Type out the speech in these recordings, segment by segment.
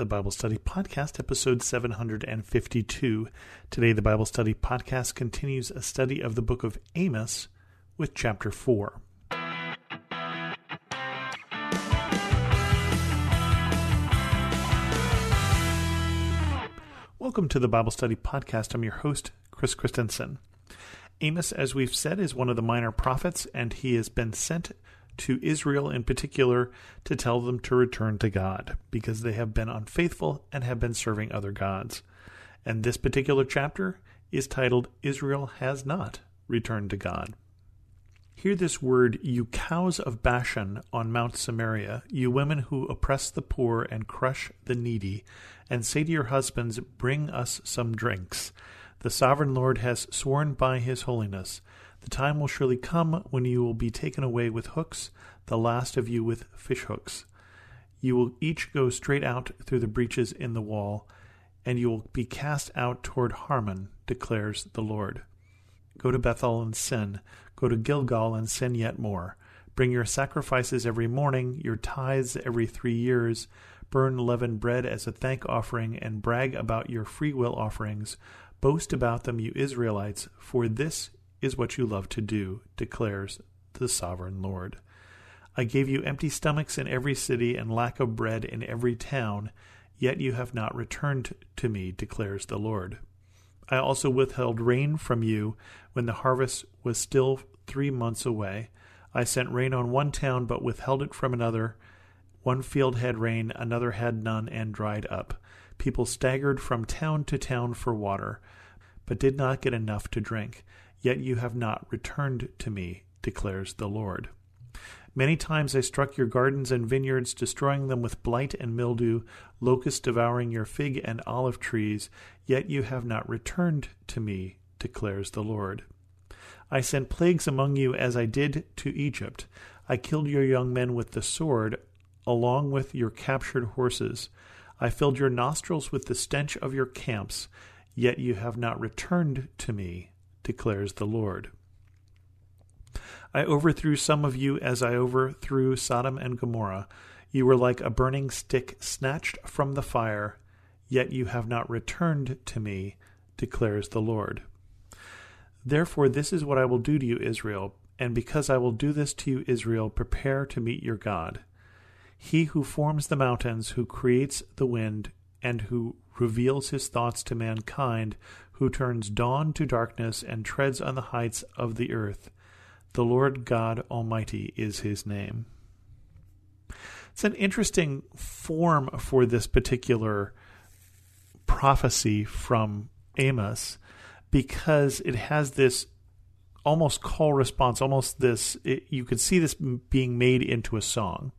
the Bible Study Podcast, episode 752. Today, the Bible Study Podcast continues a study of the book of Amos with chapter 4. Welcome to the Bible Study Podcast. I'm your host, Chris Christensen. Amos, as we've said, is one of the minor prophets, and he has been sent to Israel in particular to tell them to return to God because they have been unfaithful and have been serving other gods. And this particular chapter is titled Israel Has Not Returned to God. Hear this word, you cows of Bashan on Mount Samaria, you women who oppress the poor and crush the needy, and say to your husbands, Bring us some drinks. The sovereign Lord has sworn by his holiness. The time will surely come when you will be taken away with hooks, the last of you with fishhooks. You will each go straight out through the breaches in the wall, and you will be cast out toward Harmon, declares the Lord. Go to Bethel and sin. Go to Gilgal and sin yet more. Bring your sacrifices every morning, your tithes every three years. Burn leavened bread as a thank offering, and brag about your freewill offerings. Boast about them, you Israelites, for this is what you love to do, declares the sovereign Lord. I gave you empty stomachs in every city and lack of bread in every town, yet you have not returned to me, declares the Lord. I also withheld rain from you when the harvest was still three months away. I sent rain on one town, but withheld it from another. One field had rain, another had none, and dried up. People staggered from town to town for water, but did not get enough to drink. Yet you have not returned to me, declares the Lord. Many times I struck your gardens and vineyards, destroying them with blight and mildew, locusts devouring your fig and olive trees, yet you have not returned to me, declares the Lord. I sent plagues among you as I did to Egypt. I killed your young men with the sword, along with your captured horses. I filled your nostrils with the stench of your camps, yet you have not returned to me, declares the Lord. I overthrew some of you as I overthrew Sodom and Gomorrah. You were like a burning stick snatched from the fire, yet you have not returned to me, declares the Lord. Therefore, this is what I will do to you, Israel, and because I will do this to you, Israel, prepare to meet your God. He who forms the mountains, who creates the wind, and who reveals his thoughts to mankind, who turns dawn to darkness and treads on the heights of the earth. The Lord God Almighty is his name. It's an interesting form for this particular prophecy from Amos because it has this almost call response, almost this, it, you could see this being made into a song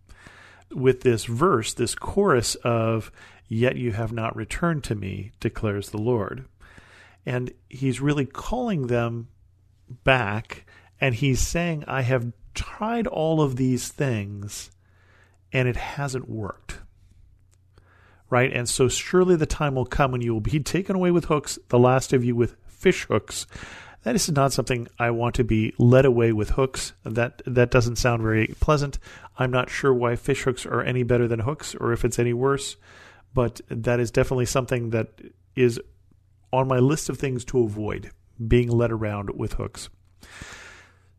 with this verse, this chorus of, Yet you have not returned to me, declares the Lord. And he's really calling them back and he's saying, I have tried all of these things and it hasn't worked. Right? And so surely the time will come when you will be taken away with hooks, the last of you with fish hooks. That is not something I want to be led away with hooks. That that doesn't sound very pleasant. I'm not sure why fish hooks are any better than hooks or if it's any worse, but that is definitely something that is on my list of things to avoid being led around with hooks.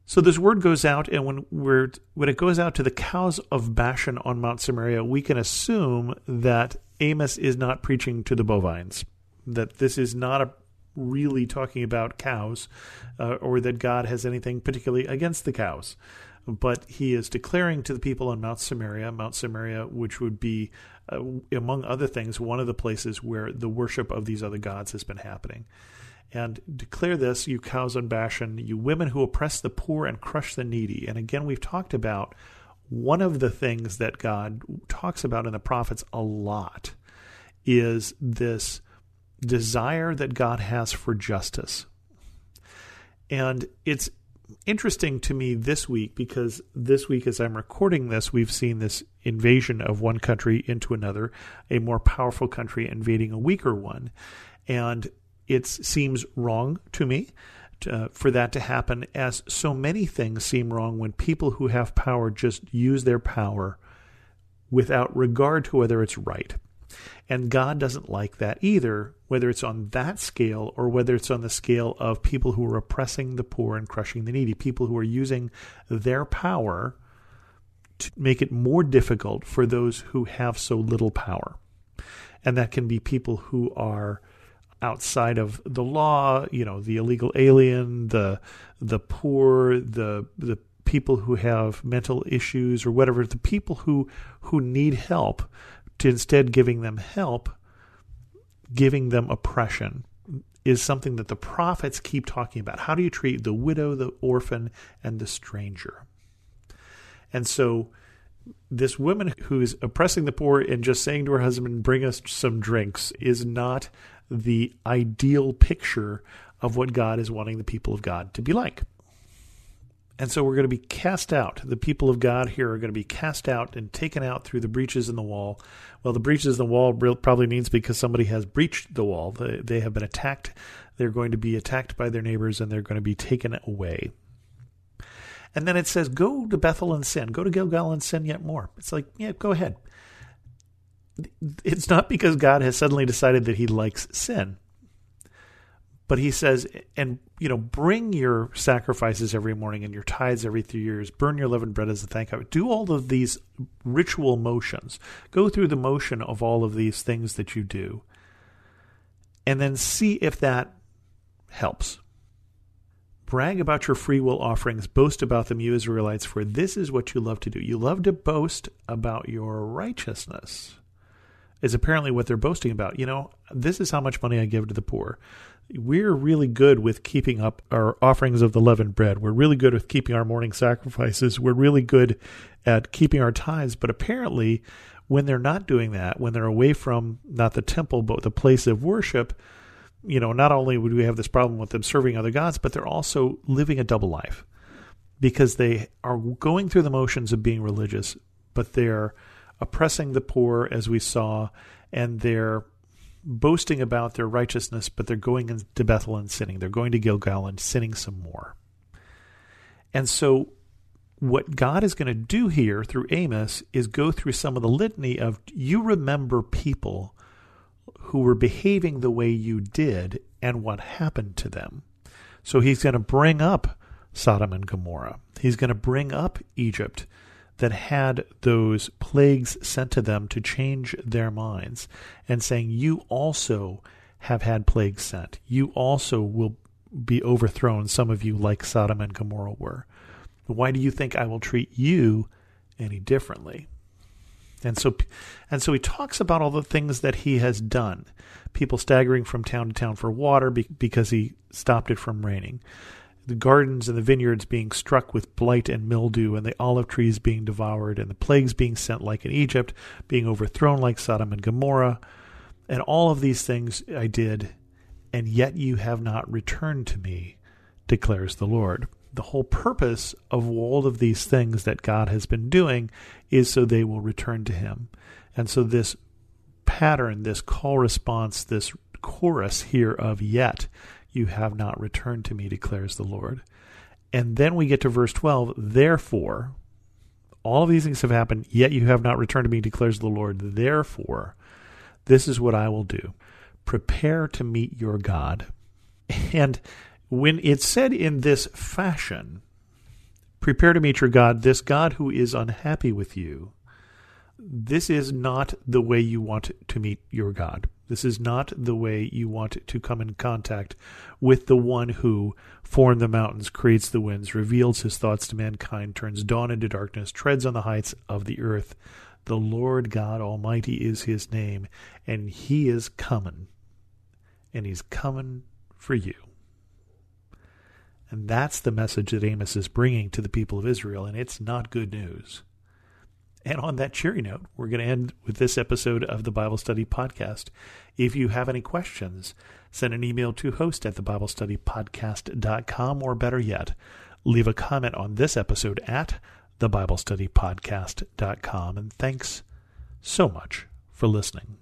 So this word goes out, and when we're when it goes out to the cows of Bashan on Mount Samaria, we can assume that Amos is not preaching to the bovines. That this is not a really talking about cows, uh, or that God has anything particularly against the cows. But he is declaring to the people on Mount Samaria, Mount Samaria, which would be, uh, among other things, one of the places where the worship of these other gods has been happening and declare this, you cows on Bashan, you women who oppress the poor and crush the needy. And again, we've talked about one of the things that God talks about in the prophets a lot is this desire that God has for justice. And it's interesting to me this week because this week, as I'm recording this, we've seen this invasion of one country into another, a more powerful country invading a weaker one. And it seems wrong to me uh, for that to happen, as so many things seem wrong when people who have power just use their power without regard to whether it's right. And God doesn't like that either, whether it's on that scale or whether it's on the scale of people who are oppressing the poor and crushing the needy, people who are using their power to make it more difficult for those who have so little power. And that can be people who are outside of the law, you know, the illegal alien, the the poor, the the people who have mental issues or whatever, the people who who need help to instead giving them help, giving them oppression is something that the prophets keep talking about. How do you treat the widow, the orphan, and the stranger? And so this woman who is oppressing the poor and just saying to her husband, Bring us some drinks, is not the ideal picture of what God is wanting the people of God to be like. And so we're going to be cast out. The people of God here are going to be cast out and taken out through the breaches in the wall. Well, the breaches in the wall probably means because somebody has breached the wall. They have been attacked. They're going to be attacked by their neighbors and they're going to be taken away. And then it says, Go to Bethel and sin. Go to Gilgal and sin yet more. It's like, yeah, go ahead. It's not because God has suddenly decided that he likes sin. But he says, and you know, bring your sacrifices every morning and your tithes every three years. Burn your leavened bread as a thank offering. Do all of these ritual motions. Go through the motion of all of these things that you do, and then see if that helps. Brag about your free will offerings. Boast about them, you Israelites, for this is what you love to do. You love to boast about your righteousness. Is apparently what they're boasting about. You know, this is how much money I give to the poor we're really good with keeping up our offerings of the leavened bread. We're really good with keeping our morning sacrifices. We're really good at keeping our tithes. But apparently, when they're not doing that, when they're away from not the temple, but the place of worship, you know, not only would we have this problem with them serving other gods, but they're also living a double life because they are going through the motions of being religious, but they're oppressing the poor, as we saw, and they're boasting about their righteousness, but they're going into Bethel and sinning. They're going to Gilgal and sinning some more. And so, what God is going to do here through Amos is go through some of the litany of you remember people who were behaving the way you did and what happened to them. So, he's going to bring up Sodom and Gomorrah, he's going to bring up Egypt that had those plagues sent to them to change their minds and saying, You also have had plagues sent. You also will be overthrown, some of you like Sodom and Gomorrah were. Why do you think I will treat you any differently? And so, and so he talks about all the things that he has done. People staggering from town to town for water because he stopped it from raining the gardens and the vineyards being struck with blight and mildew, and the olive trees being devoured, and the plagues being sent like in Egypt, being overthrown like Sodom and Gomorrah. And all of these things I did, and yet you have not returned to me, declares the Lord. The whole purpose of all of these things that God has been doing is so they will return to Him. And so, this pattern, this call response, this chorus here of yet you have not returned to me, declares the Lord. And then we get to verse 12. Therefore, all of these things have happened, yet you have not returned to me, declares the Lord. Therefore, this is what I will do prepare to meet your God. And when it's said in this fashion, prepare to meet your God, this God who is unhappy with you, this is not the way you want to meet your God. This is not the way you want to come in contact with the one who formed the mountains, creates the winds, reveals his thoughts to mankind, turns dawn into darkness, treads on the heights of the earth. The Lord God Almighty is his name, and he is coming. And he's coming for you. And that's the message that Amos is bringing to the people of Israel, and it's not good news. And on that cheery note, we're going to end with this episode of the Bible Study Podcast. If you have any questions, send an email to host at thebiblestudypodcast.com, or better yet, leave a comment on this episode at thebiblestudypodcast.com. And thanks so much for listening.